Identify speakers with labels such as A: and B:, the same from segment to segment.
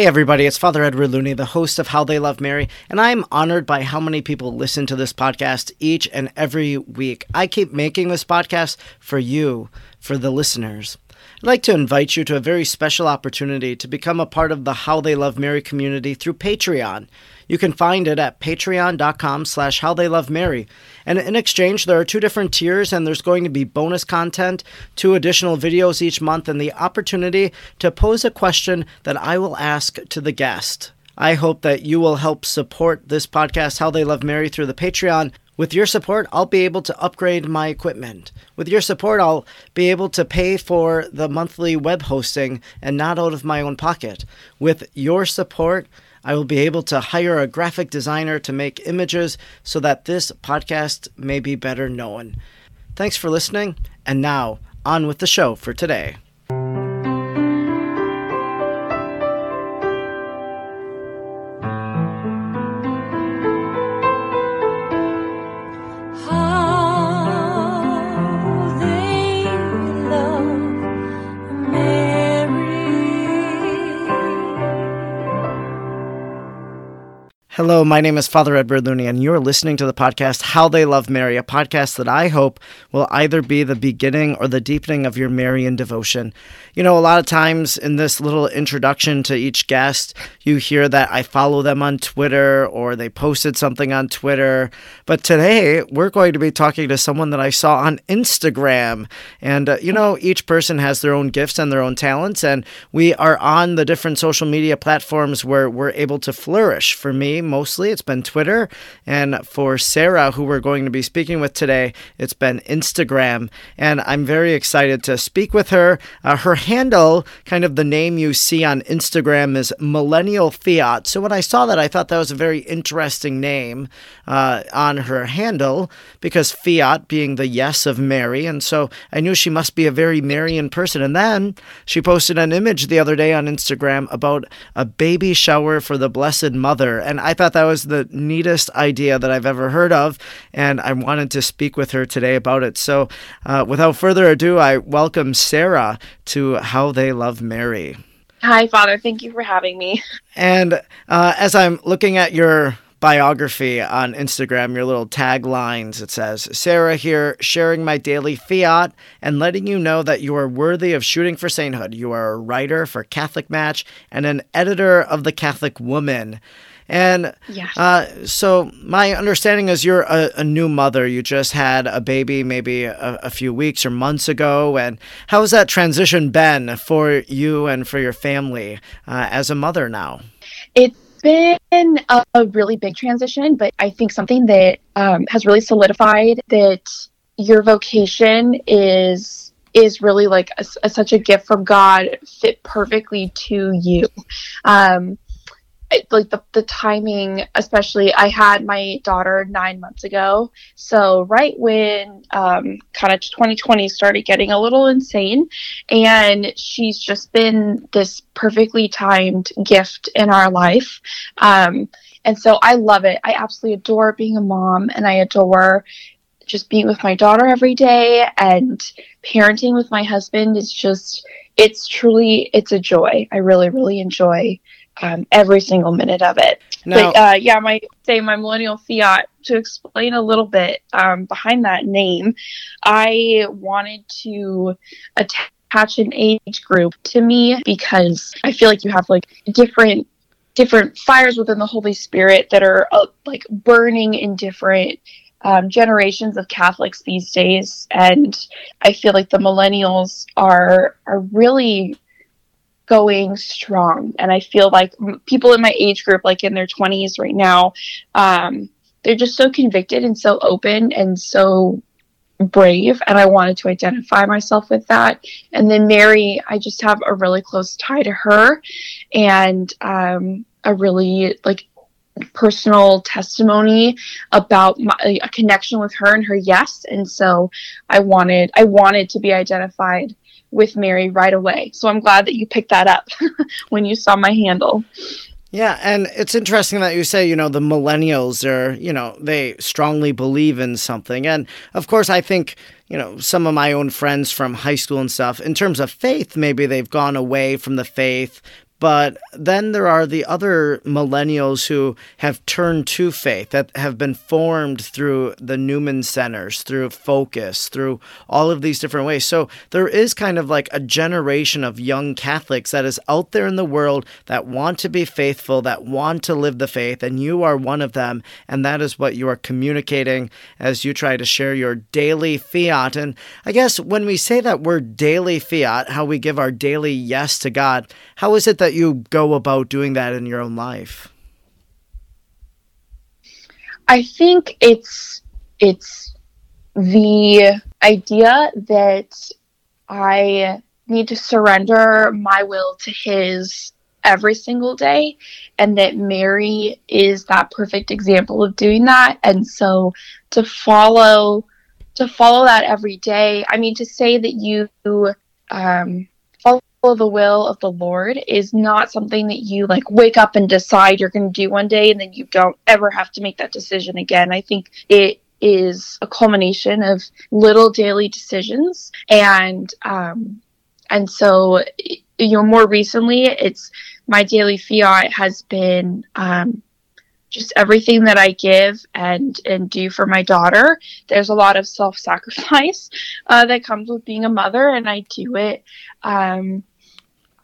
A: Hey, everybody, it's Father Edward Looney, the host of How They Love Mary, and I'm honored by how many people listen to this podcast each and every week. I keep making this podcast for you, for the listeners. I'd like to invite you to a very special opportunity to become a part of the How They Love Mary community through Patreon. You can find it at patreon.com slash how they love Mary. And in exchange, there are two different tiers, and there's going to be bonus content, two additional videos each month, and the opportunity to pose a question that I will ask to the guest. I hope that you will help support this podcast, How They Love Mary, through the Patreon. With your support, I'll be able to upgrade my equipment. With your support, I'll be able to pay for the monthly web hosting and not out of my own pocket. With your support, I will be able to hire a graphic designer to make images so that this podcast may be better known. Thanks for listening, and now on with the show for today. Hello, my name is Father Edward Looney, and you're listening to the podcast How They Love Mary, a podcast that I hope will either be the beginning or the deepening of your Marian devotion. You know, a lot of times in this little introduction to each guest, you hear that I follow them on Twitter or they posted something on Twitter. But today, we're going to be talking to someone that I saw on Instagram. And, uh, you know, each person has their own gifts and their own talents, and we are on the different social media platforms where we're able to flourish. For me, mostly, it's been Twitter. And for Sarah, who we're going to be speaking with today, it's been Instagram. And I'm very excited to speak with her. Uh, her handle, kind of the name you see on Instagram, is Millennial Fiat. So when I saw that, I thought that was a very interesting name uh, on her handle because Fiat being the yes of Mary. And so I knew she must be a very Marian person. And then she posted an image the other day on Instagram about a baby shower for the Blessed Mother. And I thought that was the neatest idea that I've ever heard of. And I wanted to speak with her today about it. So uh, without further ado, I welcome Sarah to How They Love Mary.
B: Hi, Father. Thank you for having me.
A: And uh, as I'm looking at your biography on Instagram, your little taglines, it says, Sarah here, sharing my daily fiat and letting you know that you are worthy of shooting for sainthood. You are a writer for Catholic Match and an editor of The Catholic Woman. And
B: Yes.
A: uh, so, my understanding is you're a, a new mother. You just had a baby maybe a, a few weeks or months ago. And how has that transition been for you and for your family uh, as a mother now?
B: It's been a, a really big transition, but I think something that um, has really solidified that your vocation is is really like a, a- such a gift from God, fit perfectly to you. Um, like the, the timing, especially, I had my daughter nine months ago. So, right when um, kind of 2020 started getting a little insane, and she's just been this perfectly timed gift in our life. Um, and so I love it. I absolutely adore being a mom, and I adore just being with my daughter every day and parenting with my husband is just it's truly it's a joy i really really enjoy um, every single minute of it
A: Now,
B: but uh, yeah, my say my millennial fiat to explain a little bit um, behind that name. I wanted to attach an age group to me because I feel like you have like different different fires within the Holy Spirit that are uh, like burning in different um, generations of Catholics these days, and I feel like the millennials are are really going strong. And i feel like people in my age group like in their 20s right now um, they're just so convicted and so open and so brave. And i wanted to identify myself with that. And then mary i just have a really close tie to her and um, a really like personal testimony about my, a connection with her and her yes. And so i wanted i wanted to be identified with Mary right away. So I'm glad that you picked that up when you saw my handle.
A: Yeah, and it's interesting that you say, you know, the millennials are, you know, they strongly believe in something. And of course, I think, you know, some of my own friends from high school and stuff, in terms of faith, maybe they've gone away from the faith, But then there are the other millennials who have turned to faith, that have been formed through the Newman Centers, through Focus, through all of these different ways. So there is kind of like a generation of young Catholics that is out there in the world that want to be faithful, that want to live the faith, and you are one of them. And that is what you are communicating as you try to share your daily fiat. And I guess when we say that word daily fiat, how we give our daily yes to God, how is it that you go about doing that in your own life?
B: I think it's it's the idea that I need to surrender my will to his every single day and that Mary is that perfect example of doing that and so to follow to follow that every day I mean to say that you um follow the will of the Lord is not something that you like wake up and decide you're going to do one day and then you don't ever have to make that decision again I think it is a culmination of little daily decisions and um and so you know more recently it's my daily fiat has been um, just everything that I give and and do for my daughter. There's a lot of self sacrifice uh, that comes with being a mother, and I do it. Um,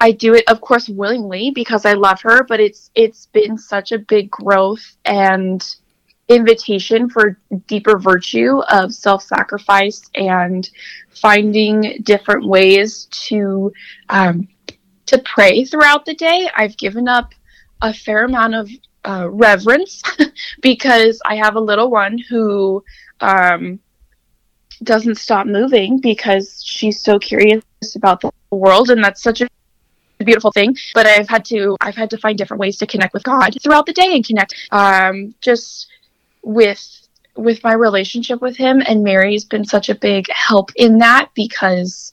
B: I do it, of course, willingly because I love her. But it's it's been such a big growth and invitation for deeper virtue of self sacrifice and finding different ways to um, to pray throughout the day. I've given up a fair amount of uh, reverence because I have a little one who um, doesn't stop moving because she's so curious about the world, and that's such a beautiful thing. But I've had to I've had to find different ways to connect with God throughout the day and connect um, just with with my relationship with him and Mary's been such a big help in that because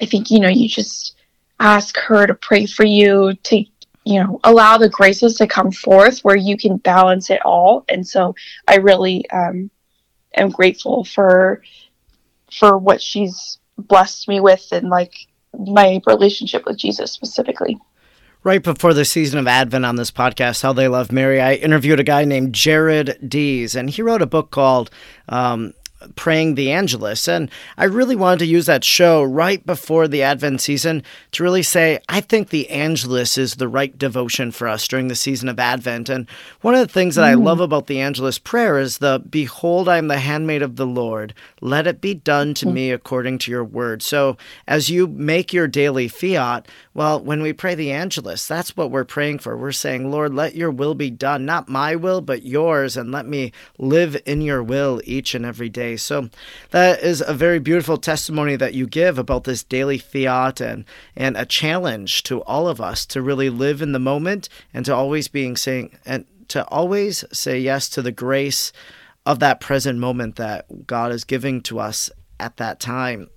B: I think you know you just ask her to pray for you to you know allow the graces to come forth where you can balance it all and so i really um, am grateful for for what she's blessed me with and like my relationship with jesus specifically.
A: Right before the season of Advent on this podcast, How They Love Mary, I interviewed a guy named Jared Dees, and he wrote a book called um, praying the Angelus. And I really wanted to use that show right before the Advent season to really say, I think the Angelus is the right devotion for us during the season of Advent. And one of the things that mm. I love about the Angelus prayer is the Behold, I am the handmaid of the Lord. Let it be done to mm. me according to your word. So as you make your daily fiat, well, when we pray the Angelus, that's what we're praying for. We're saying, Lord, let your will be done, not my will, but yours, and let me live in your will each and every day. So that is a very beautiful testimony that you give about this daily fiat and, and a challenge to all of us to really live in the moment and to always being saying and to always say yes to the grace of that present moment that God is giving to us at that time.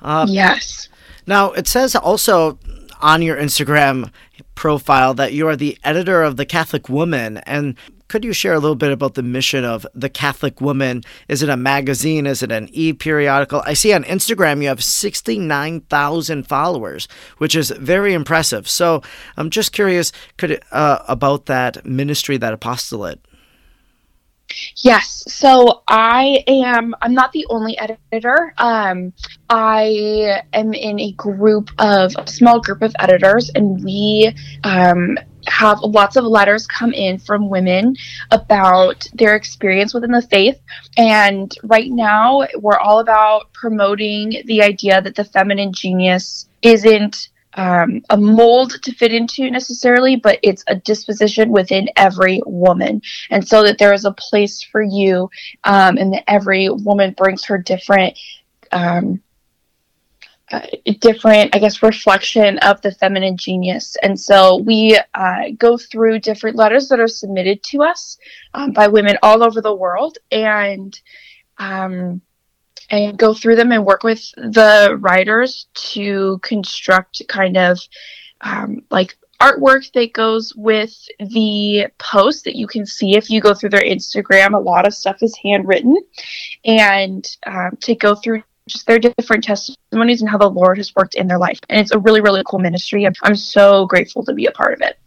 B: Uh, yes.
A: Now, it says also on your Instagram profile that you are the editor of The Catholic Woman. And could you share a little bit about the mission of The Catholic Woman? Is it a magazine? Is it an e periodical? I see on Instagram you have 69,000 followers, which is very impressive. So I'm just curious could uh, about that ministry, that apostolate.
B: Yes. So I am, I'm not the only editor. Um, I am in a group of, a small group of editors, and we um, have lots of letters come in from women about their experience within the faith. And right now, we're all about promoting the idea that the feminine genius isn't um, a mold to fit into necessarily, but it's a disposition within every woman. And so that there is a place for you, um, and that every woman brings her different. Um, uh, different, I guess, reflection of the feminine genius. And so we uh, go through different letters that are submitted to us um, by women all over the world. And um, and go through them and work with the writers to construct kind of um, like artwork that goes with the post that you can see if you go through their Instagram. A lot of stuff is handwritten, and um, to go through just their different testimonies and how the Lord has worked in their life. And it's a really, really cool ministry. I'm, I'm so grateful to be a part of it.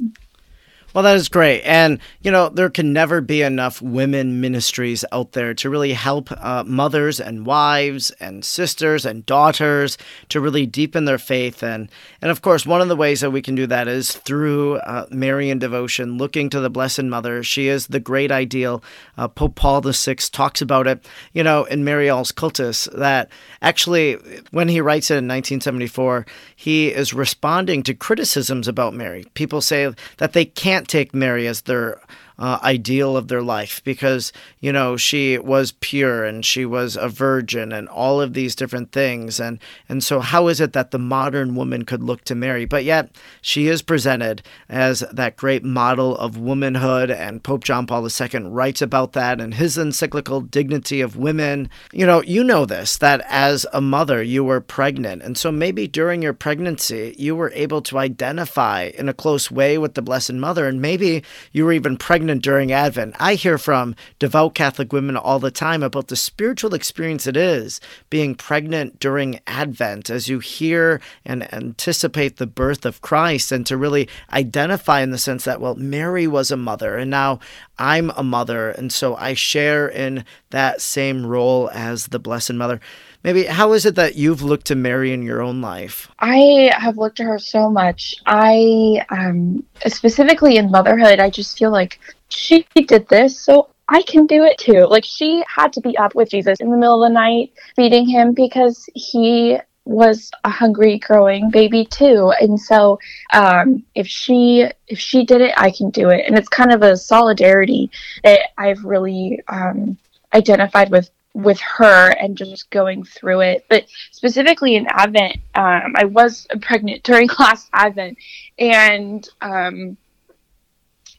A: Well, that is great. And, you know, there can never be enough women ministries out there to really help uh, mothers and wives and sisters and daughters to really deepen their faith. And, and of course, one of the ways that we can do that is through uh, Marian devotion, looking to the Blessed Mother. She is the great ideal. Uh, Pope Paul VI talks about it, you know, in Marialis Cultus, that actually, when he writes it in 1974, he is responding to criticisms about Mary. People say that they can't take Mary as their uh, ideal of their life because, you know, she was pure and she was a virgin and all of these different things. And, and so, how is it that the modern woman could look to Mary? But yet, she is presented as that great model of womanhood, and Pope John Paul II writes about that in his encyclical Dignity of Women. You know, you know this that as a mother, you were pregnant. And so, maybe during your pregnancy, you were able to identify in a close way with the Blessed Mother, and maybe you were even pregnant during Advent. I hear from devout Catholic women all the time about the spiritual experience it is being pregnant during Advent as you hear and anticipate the birth of Christ and to really identify in the sense that, well, Mary was a mother and now I'm a mother. And so I share in that same role as the Blessed Mother. Maybe how is it that you've looked to Mary in your own life?
B: I have looked to her so much. I, um, specifically in motherhood, I just feel like she did this, so I can do it too. Like she had to be up with Jesus in the middle of the night, feeding him because he was a hungry growing baby too and so um, if she if she did it i can do it and it's kind of a solidarity that i've really um, identified with with her and just going through it. But specifically in Advent, um, I was pregnant during last Advent, and um,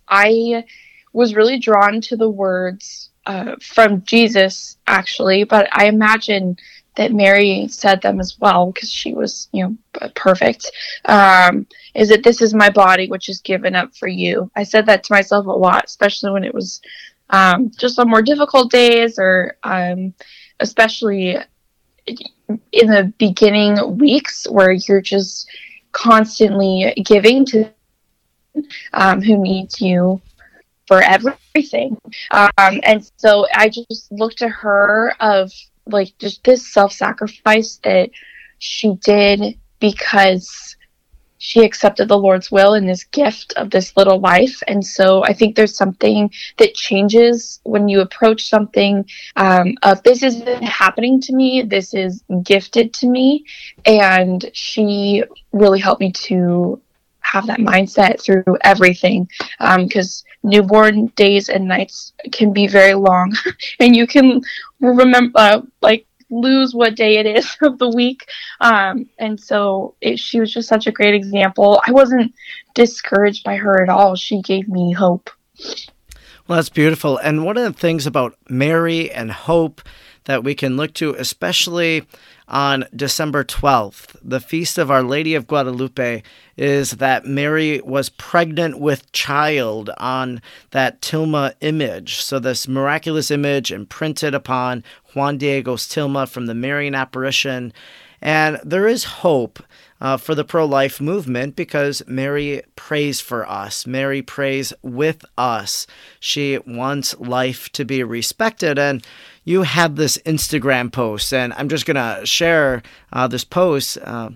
B: I was really drawn to the words uh, from Jesus, actually. But I imagine that Mary said them as well because she was, you know, perfect. Um, is that this is my body, which is given up for you? I said that to myself a lot, especially when it was um, just on more difficult days or um, especially in the beginning weeks where you're just constantly giving to um, who needs you for everything. Um, and so I just looked at her of like just this self sacrifice that she did because she accepted the Lord's will and this gift of this little life. And so I think there's something that changes when you approach something um, of this isn't happening to me, this is gifted to me. And she really helped me to have that mindset through everything because um, newborn days and nights can be very long and you can remember uh, like lose what day it is of the week. Um, and so it, she was just such a great example. I wasn't discouraged by her at all. She gave me hope.
A: Well, that's beautiful. And one of the things about Mary and hope that we can look to, especially on December 12th, the feast of Our Lady of Guadalupe, is that Mary was pregnant with child on that tilma image. So, this miraculous image imprinted upon Juan Diego's tilma from the Marian apparition. And there is hope uh, for the pro life movement because Mary prays for us. Mary prays with us. She wants life to be respected. And you had this Instagram post, and I'm just going to share uh, this post. Uh,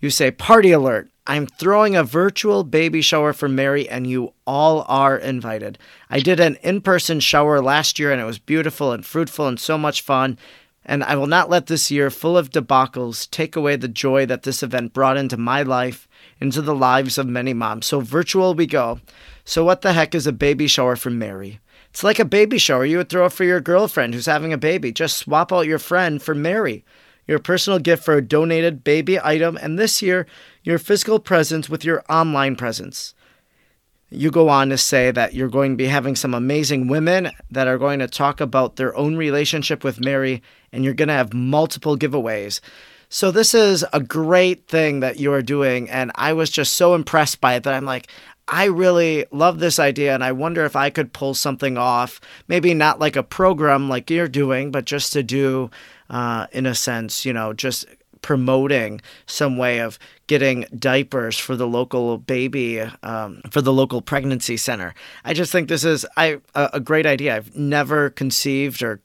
A: you say, Party alert. I'm throwing a virtual baby shower for Mary, and you all are invited. I did an in person shower last year, and it was beautiful and fruitful and so much fun and I will not let this year full of debacles take away the joy that this event brought into my life, into the lives of many moms. So virtual we go. So what the heck is a baby shower for Mary? It's like a baby shower you would throw for your girlfriend who's having a baby. Just swap out your friend for Mary. Your personal gift for a donated baby item, and this year, your physical presence with your online presence you go on to say that you're going to be having some amazing women that are going to talk about their own relationship with Mary, and you're going to have multiple giveaways. So, this is a great thing that you are doing, and I was just so impressed by it that I'm like, I really love this idea, and I wonder if I could pull something off. Maybe not like a program like you're doing, but just to do uh, in a sense, you know, just promoting some way of getting diapers for the local baby um, for the local pregnancy center i just think this is I, a, a great idea i've never conceived or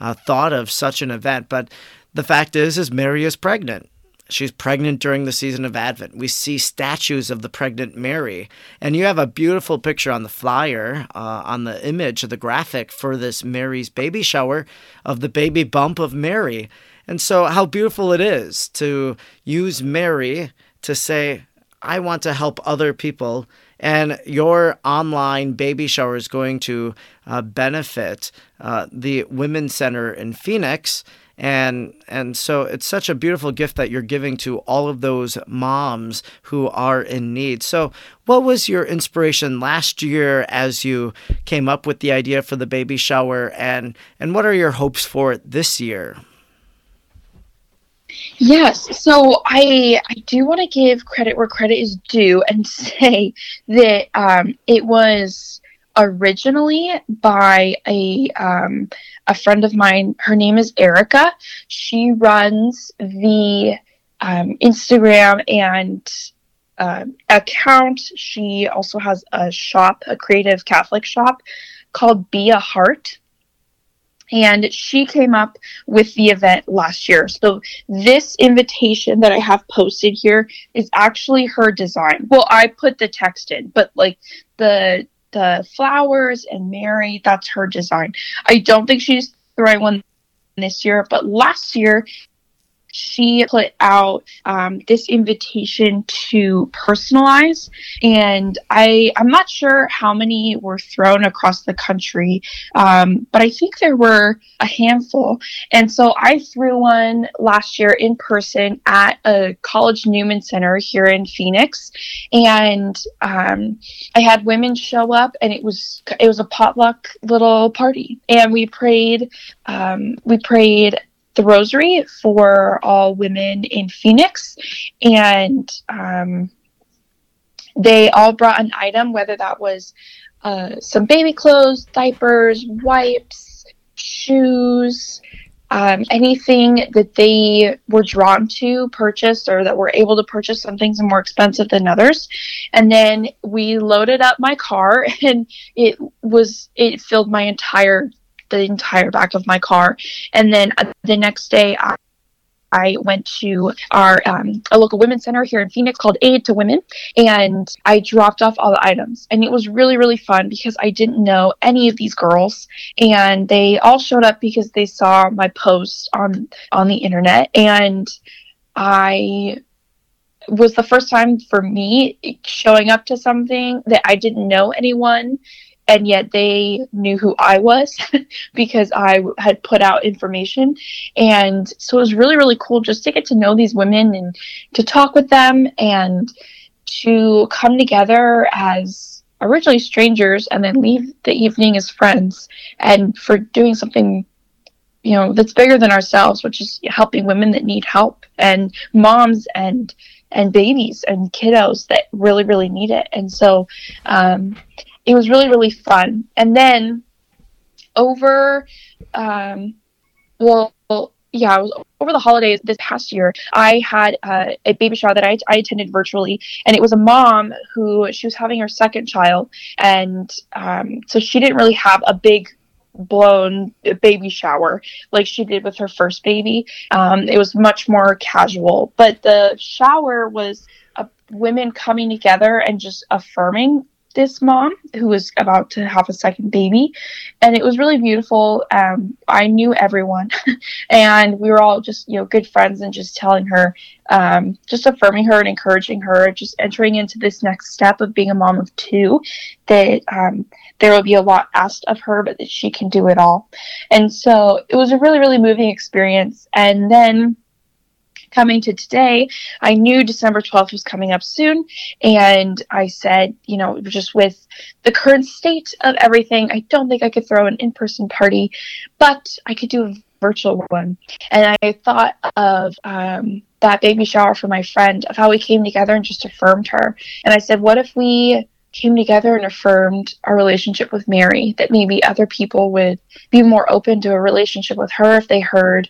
A: uh, thought of such an event but the fact is is mary is pregnant She's pregnant during the season of Advent. We see statues of the pregnant Mary. And you have a beautiful picture on the flyer, uh, on the image of the graphic for this Mary's baby shower of the baby bump of Mary. And so, how beautiful it is to use Mary to say, I want to help other people. And your online baby shower is going to uh, benefit uh, the Women's Center in Phoenix. And and so it's such a beautiful gift that you're giving to all of those moms who are in need. So what was your inspiration last year as you came up with the idea for the baby shower? And and what are your hopes for it this year
B: Yes, so I I do want to give credit where credit is due and say that um, it was originally by a um, a friend of mine. Her name is Erica. She runs the um, Instagram and uh, account. She also has a shop, a creative Catholic shop called Be a Heart and she came up with the event last year. So this invitation that I have posted here is actually her design. Well, I put the text in, but like the the flowers and Mary, that's her design. I don't think she's the right one this year, but last year she put out um, this invitation to personalize. And i i'm not sure how many were thrown across the country um, but i think there were a handful. And so i threw one last year in person at a college newman center here in phoenix. And um, i had women show up and it was it was a potluck little party. And we prayed um, we prayed the rosary for all women in Phoenix. And um, they all brought an item, whether that was uh, some baby clothes, diapers, wipes, shoes, um, anything that they were drawn to purchase or that were able to purchase. Some things are more expensive than others. And then we loaded up my car and it was, it filled my entire the entire back of my car. And then uh, the next day, I, I went to our um, a local women's center here in Phoenix called Aid to Women, and I dropped off all the items. And it was really really fun because I didn't know any of these girls, and they all showed up because they saw my post on on the internet, and I was the first time for me showing up to something that I didn't know anyone and yet they knew who I was because I had put out information. And so it was really, really cool just to get to know these women and to talk with them and to come together as originally strangers and then leave the evening as friends and for doing something you know that's bigger than ourselves which is helping women that need help and moms and and babies and kiddos that really really need it and so um, it was really really fun. And then over, um, well, yeah, it was over the holidays this past year. I had uh, a baby shower that I, I attended virtually, and it was a mom who she was having her second child, and um, so she didn't really have a big blown baby shower like she did with her first baby. Um, it was much more casual, but the shower was uh, women coming together and just affirming this mom who was about to have a second baby and it was really beautiful. Um, i knew everyone and we were all just you know good friends and just telling her um, just affirming her and encouraging her just entering into this next step of being a mom of two that um, there will be a lot asked of her but that she can do it all. And so it was a really really moving experience. And then coming to today, I knew December 12th was coming up soon. And I said, you know, just with the current state of everything, I don't think I could throw an in person party, but I could do a virtual one. And I thought of, um, that baby shower for my friend of how we came together and just affirmed her. And I said, what if we came together and affirmed our relationship with Mary, that maybe other people would be more open to a relationship with her if they heard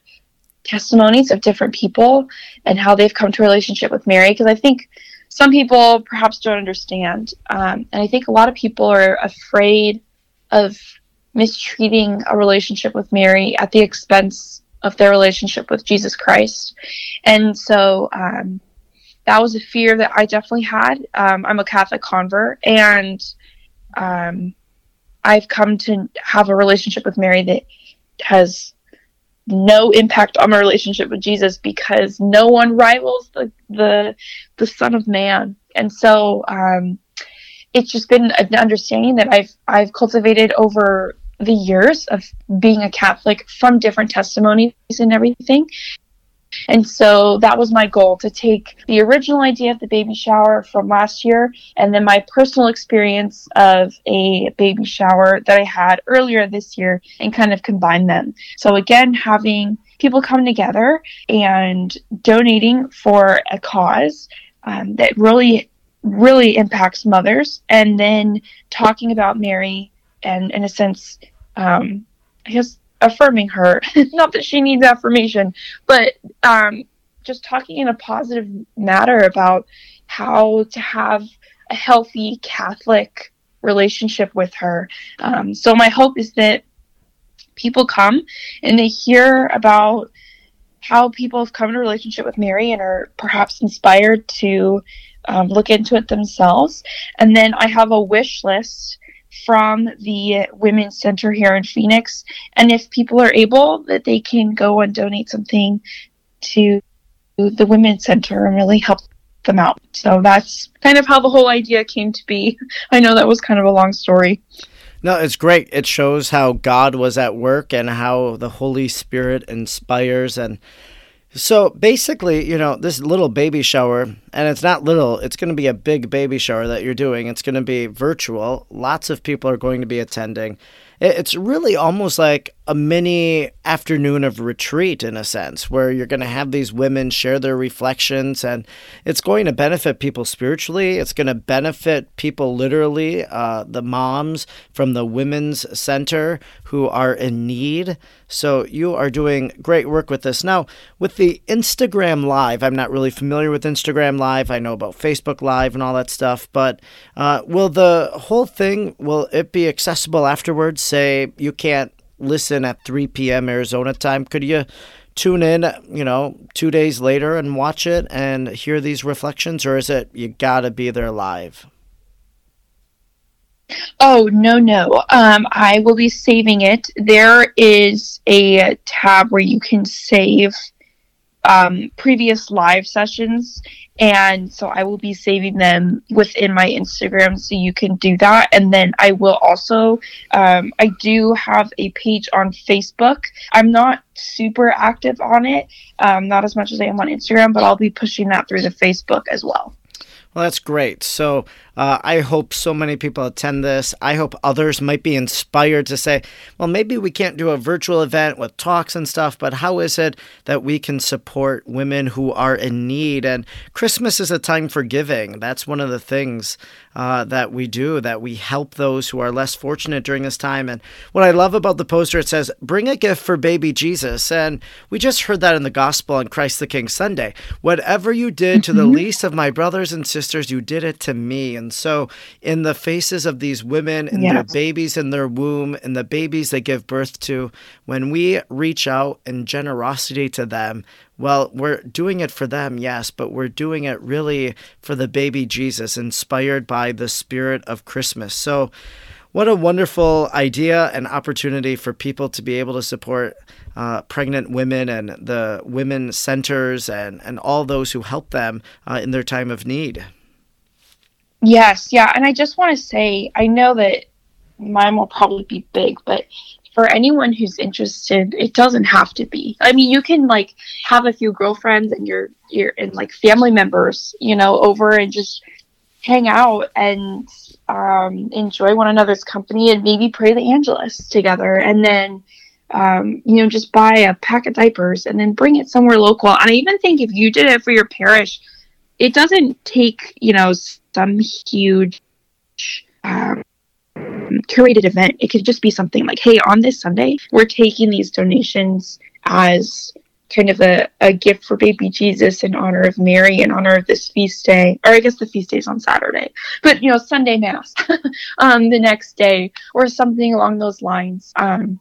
B: testimonies of different people and how they've come to a relationship with Mary because I think some people perhaps don't understand. Um, and I think a lot of people are afraid of mistreating a relationship with Mary at the expense of their relationship with Jesus Christ. And so um, that was a fear that I definitely had. Um, I'm a Catholic convert, and um, I've come to have a relationship with Mary that has no impact on my relationship with Jesus because no one rivals the the the Son of Man. And so um, it's just been an understanding that I've I've cultivated over the years of being a Catholic from different testimonies and everything. And so that was my goal to take the original idea of the baby shower from last year and then my personal experience of a baby shower that I had earlier this year and kind of combine them. So, again, having people come together and donating for a cause um, that really, really impacts mothers, and then talking about Mary and, in a sense, um, I guess affirming her. Not that she needs affirmation, but um, just talking in a positive matter about how to have a healthy Catholic relationship with her. Um, so my hope is that people come and they hear about how people have come in a relationship with Mary and are perhaps inspired to um, look into it themselves. And then I have a wish list from the Women's Center here in Phoenix. And if people are able, that they can go and donate something to the Women's Center and really help them out. So that's kind of how the whole idea came to be. I know that was kind of a long story.
A: No, it's great. It shows how God was at work and how the Holy Spirit inspires and so basically, you know, this little baby shower, and it's not little, it's going to be a big baby shower that you're doing. It's going to be virtual. Lots of people are going to be attending. It's really almost like a mini afternoon of retreat in a sense, where you're going to have these women share their reflections, and it's going to benefit people spiritually. It's going to benefit people literally, uh, the moms from the Women's Center who are in need. So you are doing great work with this. Now, with the Instagram Live, I'm not really familiar with Instagram Live. I know about Facebook Live and all that stuff, but uh, will the whole thing will it be accessible afterwards? Say you can't listen at 3 p.m. Arizona time, could you tune in, you know, two days later and watch it and hear these reflections, or is it you gotta be there live?
B: Oh no no! Um, I will be saving it. There is a tab where you can save um, previous live sessions, and so I will be saving them within my Instagram, so you can do that. And then I will also, um, I do have a page on Facebook. I'm not super active on it, um, not as much as I am on Instagram, but I'll be pushing that through the Facebook as well.
A: Well, that's great. So uh, I hope so many people attend this. I hope others might be inspired to say, well, maybe we can't do a virtual event with talks and stuff, but how is it that we can support women who are in need? And Christmas is a time for giving. That's one of the things uh, that we do, that we help those who are less fortunate during this time. And what I love about the poster, it says, bring a gift for baby Jesus. And we just heard that in the gospel on Christ the King Sunday. Whatever you did to the
B: Mhm.
A: least of my brothers and sisters, you did it to me. And so, in the faces of these women and their babies in their womb and the babies they give birth to, when we reach out in generosity to them, well, we're doing it for them, yes, but we're doing it really for the baby Jesus, inspired by the spirit of Christmas. So, what a wonderful idea and opportunity for people to be able to support uh, pregnant women and the women centers and, and all those who help them uh, in their time of need.
B: Yes, yeah, and I just want to say, I know that mine will probably be big, but for anyone who's interested, it doesn't have to be. I mean, you can like have a few girlfriends and your your and like family members, you know, over and just hang out and um, enjoy one another's company and maybe pray the Angelus together, and then um, you know just buy a pack of diapers and then bring it somewhere local. And I even think if you did it for your parish, it doesn't take you know some huge um, curated event. It could just be something like, hey, on this Sunday, we're taking these donations as kind of a, a gift for baby Jesus in honor of Mary, in honor of this feast day, or I guess the feast day is on Saturday, but you know, Sunday Mass um, the next day, or something along those lines. Um,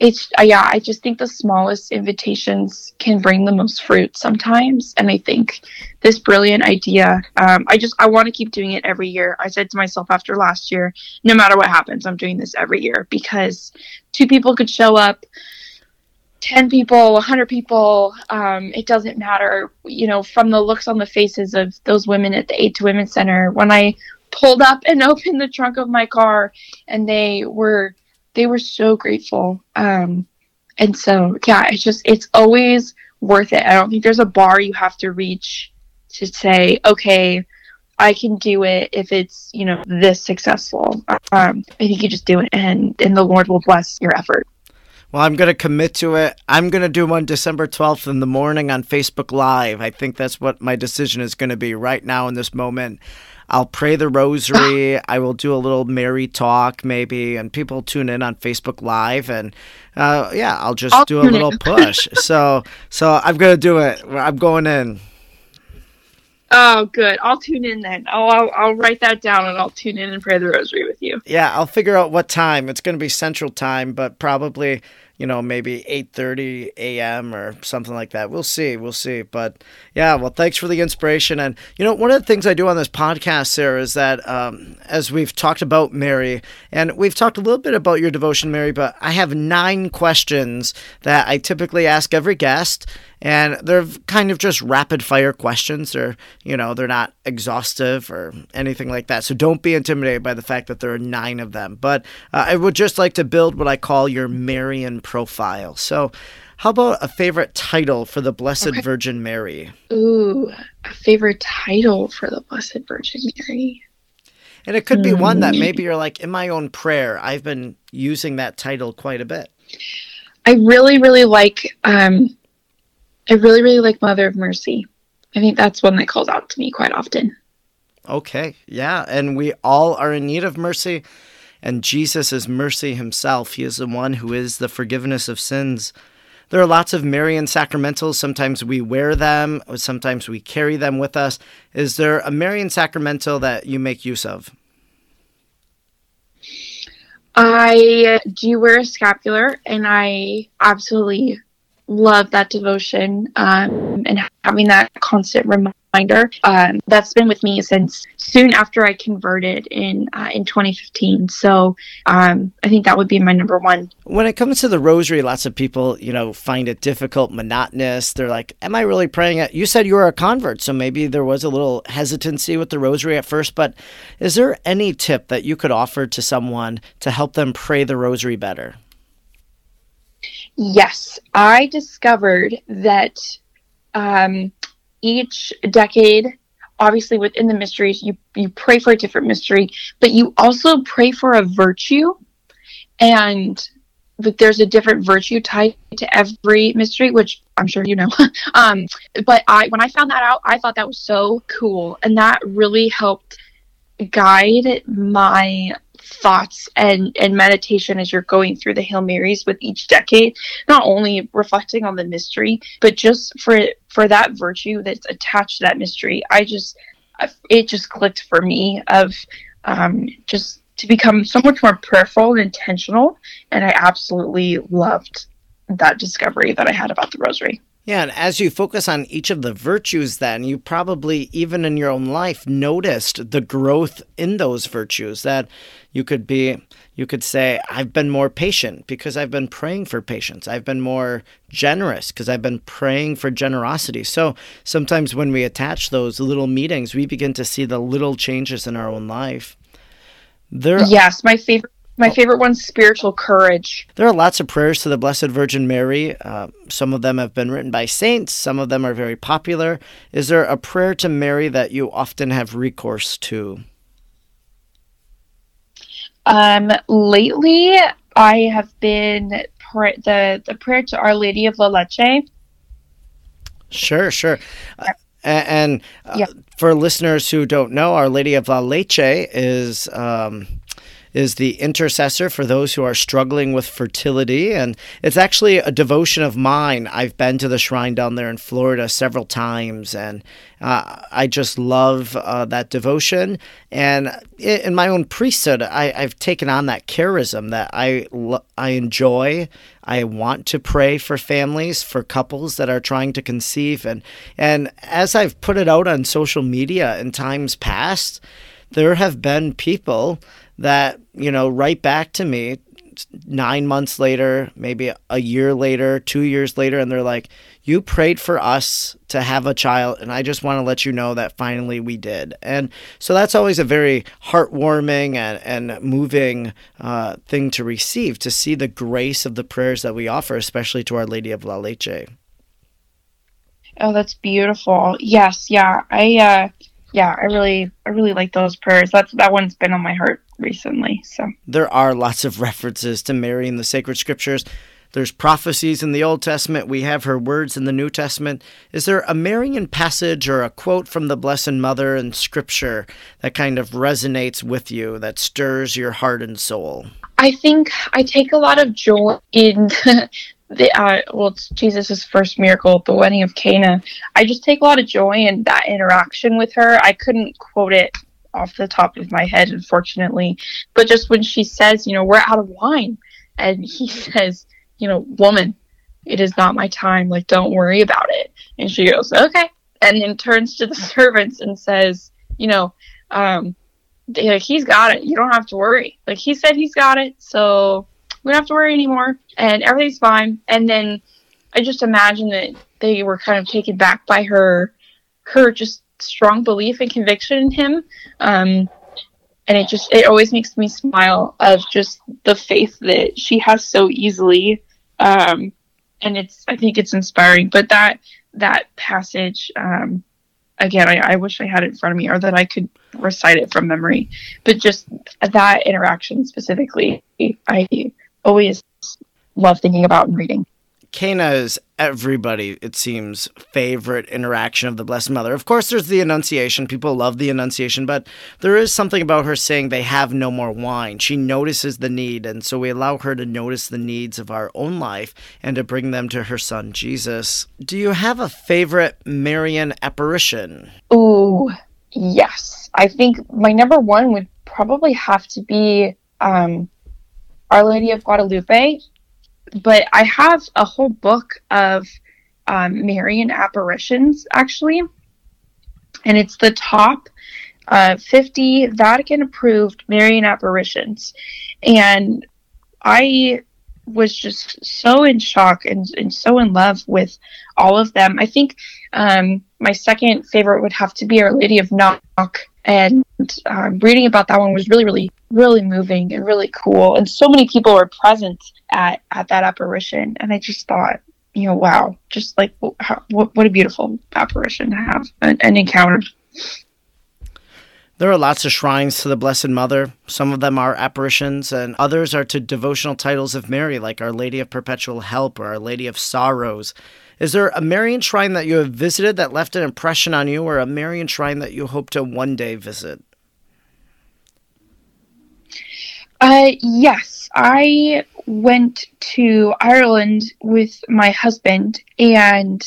B: it's uh, yeah, I just think the smallest invitations can bring the most fruit sometimes, and I think this brilliant idea. Um, I just I want to keep doing it every year. I said to myself after last year, no matter what happens, I'm doing this every year because two people could show up 10 people 100 people um, it doesn't matter you know from the looks on the faces of those women at the aid to women center when i pulled up and opened the trunk of my car and they were they were so grateful um, and so yeah it's just it's always worth it i don't think there's a bar you have to reach to say okay i can do it if it's you know this successful um, i think you just do it and and the lord will bless your effort
A: Well, I'm going to commit to it. I'm going to do one December 12th in the morning on Facebook Live. I think that's what my decision is going to be right now in this moment. I'll pray the rosary. I will do a little Mary talk maybe, and people tune in on Facebook Live, and uh, yeah, I'll just
B: I'll
A: do a little
B: in.
A: push. so, so I'm gonna do it. I'm going in.
B: Oh, good. I'll tune in then. I'll, I'll I'll write that down and I'll tune in and pray the rosary with you.
A: Yeah, I'll figure out what time. It's going to be Central Time, but probably you know maybe 8:30 a.m. or something like that. We'll see. We'll see. But yeah, well, thanks for the inspiration. And you know, one of the things I do on this podcast, Sarah, is that um, as we've talked about Mary, and we've talked a little bit about your devotion, Mary, but I have nine questions that I typically ask every guest. And they're kind of just rapid fire questions. They're, you know, they're not exhaustive or anything like that. So don't be intimidated by the fact that there are nine of them. But uh, I would just like to build what I call your Marian profile. So, how about a favorite title for the Blessed
B: Okay.
A: Virgin Mary?
B: Ooh, a favorite title for the Blessed Virgin Mary.
A: And it could be one that maybe you're like, in my own prayer, I've been using that title quite a bit.
B: I really, really like um I really, really like Mother of Mercy. I think that's one that calls out to me quite often.
A: Okay, yeah, and we all are in need of mercy, and Jesus is mercy himself. He is the one who is the forgiveness of sins. There are lots of Marian sacramentals. Sometimes we wear them, sometimes we carry them with us. Is there a Marian sacramental that you make use of?
B: I do wear a scapular and I absolutely love that devotion um, and having that constant reminder. Um, that's been with me since soon after I converted in uh, in 2015. So um, I think that would be my number one.
A: When it comes to the rosary, lots of people, you know, find it difficult, monotonous. They're like, "Am I really praying it?" You said you were a convert, so maybe there was a little hesitancy with the rosary at first. But is there any tip that you could offer to someone to help them pray the rosary better?
B: Yes, I discovered that um, each decade, obviously within the mysteries, you you pray for a different mystery, but you also pray for a virtue, and that there's a different virtue tied to every mystery, which I'm sure you know. um, but I when I found that out, I thought that was so cool, and that really helped guide my thoughts and and meditation as you're going through the Hail Marys with each decade not only reflecting on the mystery but just for for that virtue that's attached to that mystery i just it just clicked for me of um just to become so much more prayerful and intentional and i absolutely loved that discovery that i had about the rosary
A: Yeah, and as you focus on each of the virtues, then you probably, even in your own life, noticed the growth in those virtues. That you could be, you could say, I've been more patient because I've been praying for patience. I've been more generous because I've been praying for generosity. So sometimes when we attach those little meetings, we begin to see the little changes in our own life. There
B: yes my favorite my favorite one's spiritual courage
A: There are lots of prayers to the Blessed Virgin Mary. Uh, some of them have been written by saints, some of them are very popular. Is there a prayer to Mary that you often have recourse to?
B: Um, lately, I have been the the prayer to Our Lady of La Leche.
A: Sure, sure. Uh, and uh,
B: Yeah.
A: for listeners who don't know, Our Lady of La Leche is um, is the intercessor for those who are struggling with fertility. And it's actually a devotion of mine. I've been to the shrine down there in Florida several times, and uh, I just love uh, that devotion. And in my own priesthood, I, have taken on that charism that I, I enjoy. I want to pray for families, for couples that are trying to conceive. And, and as I've put it out on social media in times past, there have been people that, you know, write back to me nine months later, maybe a year later, two years later, and they're like, You prayed for us to have a child, and I just want to let you know that finally we did. And so that's always a very heartwarming and, and moving uh, thing to receive to see the grace of the prayers that we offer, especially to Our Lady of La Leche.
B: Oh, that's beautiful. Yes, yeah. I uh yeah, I really I really like those prayers. That's that one's been on my heart recently. So
A: there are lots of references to Mary in the sacred scriptures. There's prophecies in the Old Testament. We have her words in the New Testament. Is there a Marian passage or a quote from the Blessed Mother in Scripture that kind of resonates with you, that stirs your heart and soul?
B: I think I take a lot of joy in the uh, well, it's Jesus' first miracle, the wedding of Cana. I just take a lot of joy in that interaction with her. I couldn't quote it off the top of my head, unfortunately, but just when she says, you know, we're out of wine, and he says, you know, woman, it is not my time. Like, don't worry about it. And she goes, okay, and then turns to the servants and says, you know, um, like he's got it. You don't have to worry. Like he said, he's got it. So we don't have to worry anymore and everything's fine and then i just imagine that they were kind of taken back by her her just strong belief and conviction in him um, and it just it always makes me smile of just the faith that she has so easily um, and it's i think it's inspiring but that that passage um, again I, I wish i had it in front of me or that i could recite it from memory but just that interaction specifically i always love thinking about and reading.
A: Cana is everybody, it seems, favorite interaction of the Blessed Mother. Of course, there's the Annunciation. People love the Annunciation, but there is something about her saying they have no more wine. She notices the need, and so we allow her to notice the needs of our own life and to bring them to her son, Jesus. Do you have a favorite Marian apparition?
B: Ooh, yes. I think my number one would probably have to be um, Our Lady of Guadalupe but I have a whole book of um, Marian apparitions actually, and it's the top uh, 50 Vatican approved Marian apparitions. And I was just so in shock and, and so in love with all of them. I think um, my second favorite would have to be Our Lady of Knock. And um, reading about that one was really, really, really moving and really cool. And so many people were present at at that apparition, and I just thought, you know, wow, just like how, what what a beautiful apparition to have an, an encounter.
A: There are lots of shrines to the Blessed Mother. Some of them are apparitions, and others are to devotional titles of Mary, like Our Lady of Perpetual Help or Our Lady of Sorrows. Is there a Marian shrine that you have visited that left an impression on you, or a Marian shrine that you hope to one day visit?
B: Uh, yes, I went to Ireland with my husband, and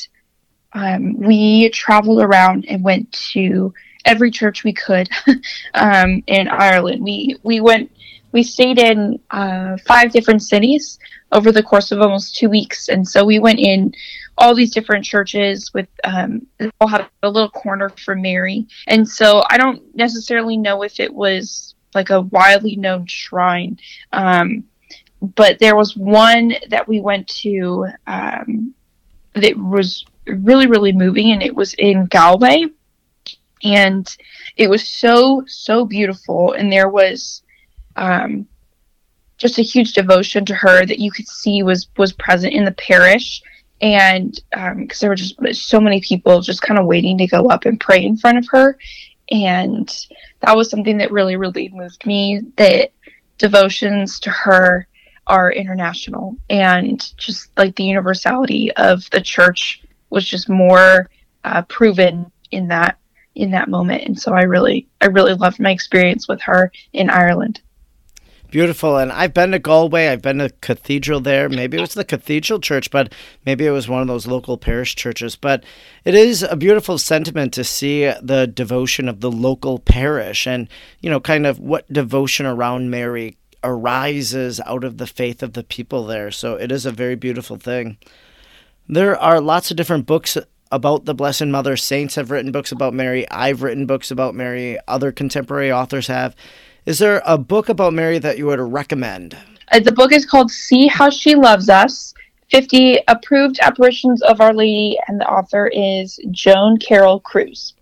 B: um, we traveled around and went to every church we could um, in Ireland. We we went we stayed in uh, five different cities over the course of almost two weeks, and so we went in all these different churches with um, all had a little corner for Mary, and so I don't necessarily know if it was like a widely known shrine. Um, but there was one that we went to um, that was really, really moving, and it was in Galway. And it was so, so beautiful. And there was um, just a huge devotion to her that you could see was, was present in the parish. And because um, there were just so many people just kind of waiting to go up and pray in front of her and that was something that really really moved me that devotions to her are international and just like the universality of the church was just more uh, proven in that in that moment and so i really i really loved my experience with her in ireland
A: Beautiful. And I've been to Galway. I've been to cathedral there. Maybe it was the cathedral church, but maybe it was one of those local parish churches. But it is a beautiful sentiment to see the devotion of the local parish and, you know, kind of what devotion around Mary arises out of the faith of the people there. So it is a very beautiful thing. There are lots of different books about the Blessed Mother. Saints have written books about Mary. I've written books about Mary. Other contemporary authors have. Is there a book about Mary that you would recommend?
B: Uh, the book is called See How She Loves Us 50 Approved Apparitions of Our Lady, and the author is Joan Carroll Cruz.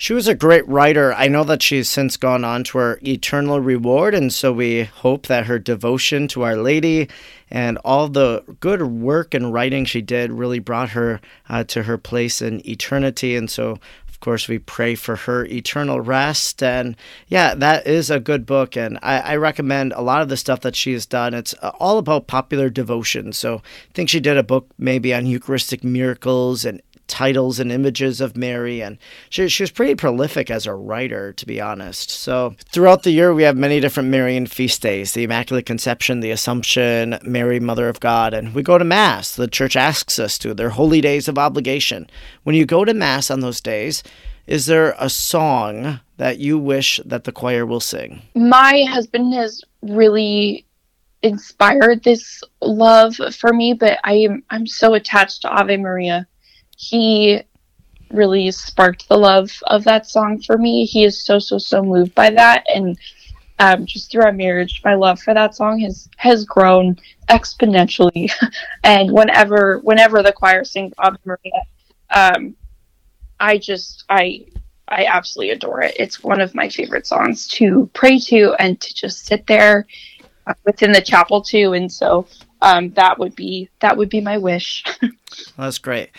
A: She was a great writer. I know that she's since gone on to her eternal reward, and so we hope that her devotion to Our Lady and all the good work and writing she did really brought her uh, to her place in eternity. And so, of course, we pray for her eternal rest. And yeah, that is a good book. And I, I recommend a lot of the stuff that she has done. It's uh, all about popular devotion. So I think she did a book maybe on Eucharistic miracles and titles and images of Mary, and she, she was pretty prolific as a writer, to be honest. So, throughout the year, we have many different Marian feast days the Immaculate Conception, the Assumption, Mary, Mother of God, and we go to Mass. The Church asks us to. They're holy days of obligation. When you go to Mass on those days, is there a song that you wish that the choir will sing?
B: My husband has really inspired this love for me, but I am I'm so attached to Ave Maria he really sparked the love of that song for me. He is so so so moved by that, and um, just through our marriage, my love for that song has has grown exponentially. and whenever whenever the choir sings Ave Maria, um, I just I I absolutely adore it. It's one of my favorite songs to pray to and to just sit there uh, within the chapel too. And so um, that would be that would be my wish.
A: well, that's great.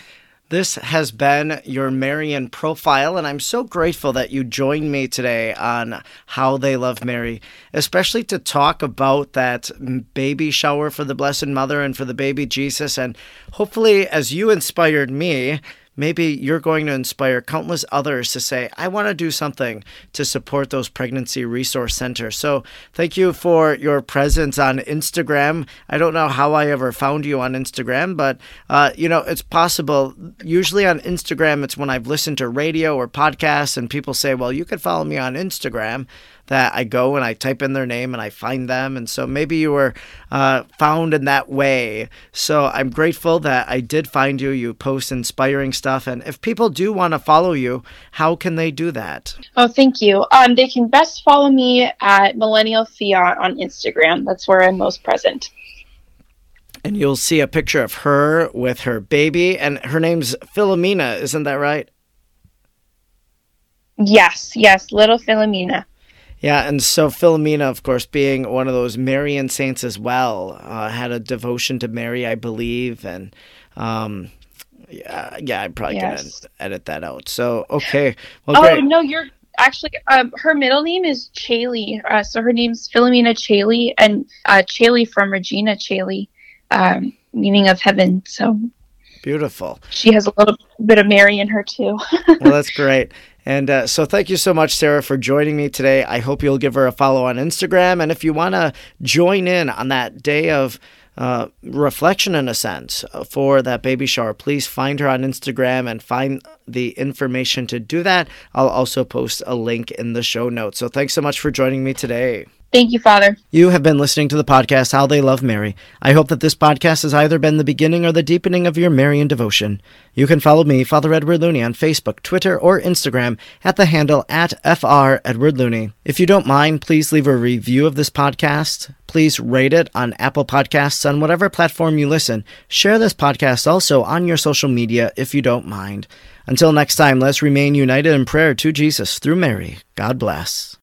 A: This has been your Marian profile, and I'm so grateful that you joined me today on How They Love Mary, especially to talk about that baby shower for the Blessed Mother and for the baby Jesus. And hopefully, as you inspired me, maybe you're going to inspire countless others to say, I want to do something to support those pregnancy resource centers. So thank you for your presence on Instagram. I don't know how I ever found you on Instagram, but uh, you know, it's possible. Usually on Instagram, it's when I've listened to radio or podcasts and people say, well, you could follow me on Instagram that I go and I type in their name and I find them. And so maybe you were uh, found in that way. So I'm grateful that I did find you. You post inspiring stuff. And if people do want to follow you, how can they do that?
B: Oh, thank you. Um, they can best follow me at Millennial Fiat on Instagram. That's where I'm most present
A: and you'll see a picture of her with her baby and her name's Philomena, isn't that right?
B: Yes, yes, little Philomena.
A: Yeah, and so Philomena, of course, being one of those Marian saints as well, uh, had a devotion to Mary, I believe, and um, yeah, yeah, I'm probably yes. gonna edit that out. So okay, well,
B: oh
A: great.
B: no, you're actually um, her middle name is Chaley, uh, so her name's Philomena Chaley, and uh, Chaley from Regina Caeli, um, meaning of heaven. So
A: beautiful.
B: She has a little bit of Mary in her too.
A: well, that's great. And uh, so, thank you so much, Sarah, for joining me today. I hope you'll give her a follow on Instagram. And if you want to join in on that day of uh, reflection, in a sense, uh, for that baby shower, please find her on Instagram and find the information to do that. I'll also post a link in the show notes. So, thanks so much for joining me today.
B: Thank you, Father.
A: You have been listening to the podcast How They Love Mary. I hope that this podcast has either been the beginning or the deepening of your Marian devotion. You can follow me, Father Edward Looney, on Facebook, Twitter, or Instagram at the handle at FR Edward Looney. If you don't mind, please leave a review of this podcast. Please rate it on Apple Podcasts on whatever platform you listen. Share this podcast also on your social media if you don't mind. Until next time, let's remain united in prayer to Jesus through Mary. God bless.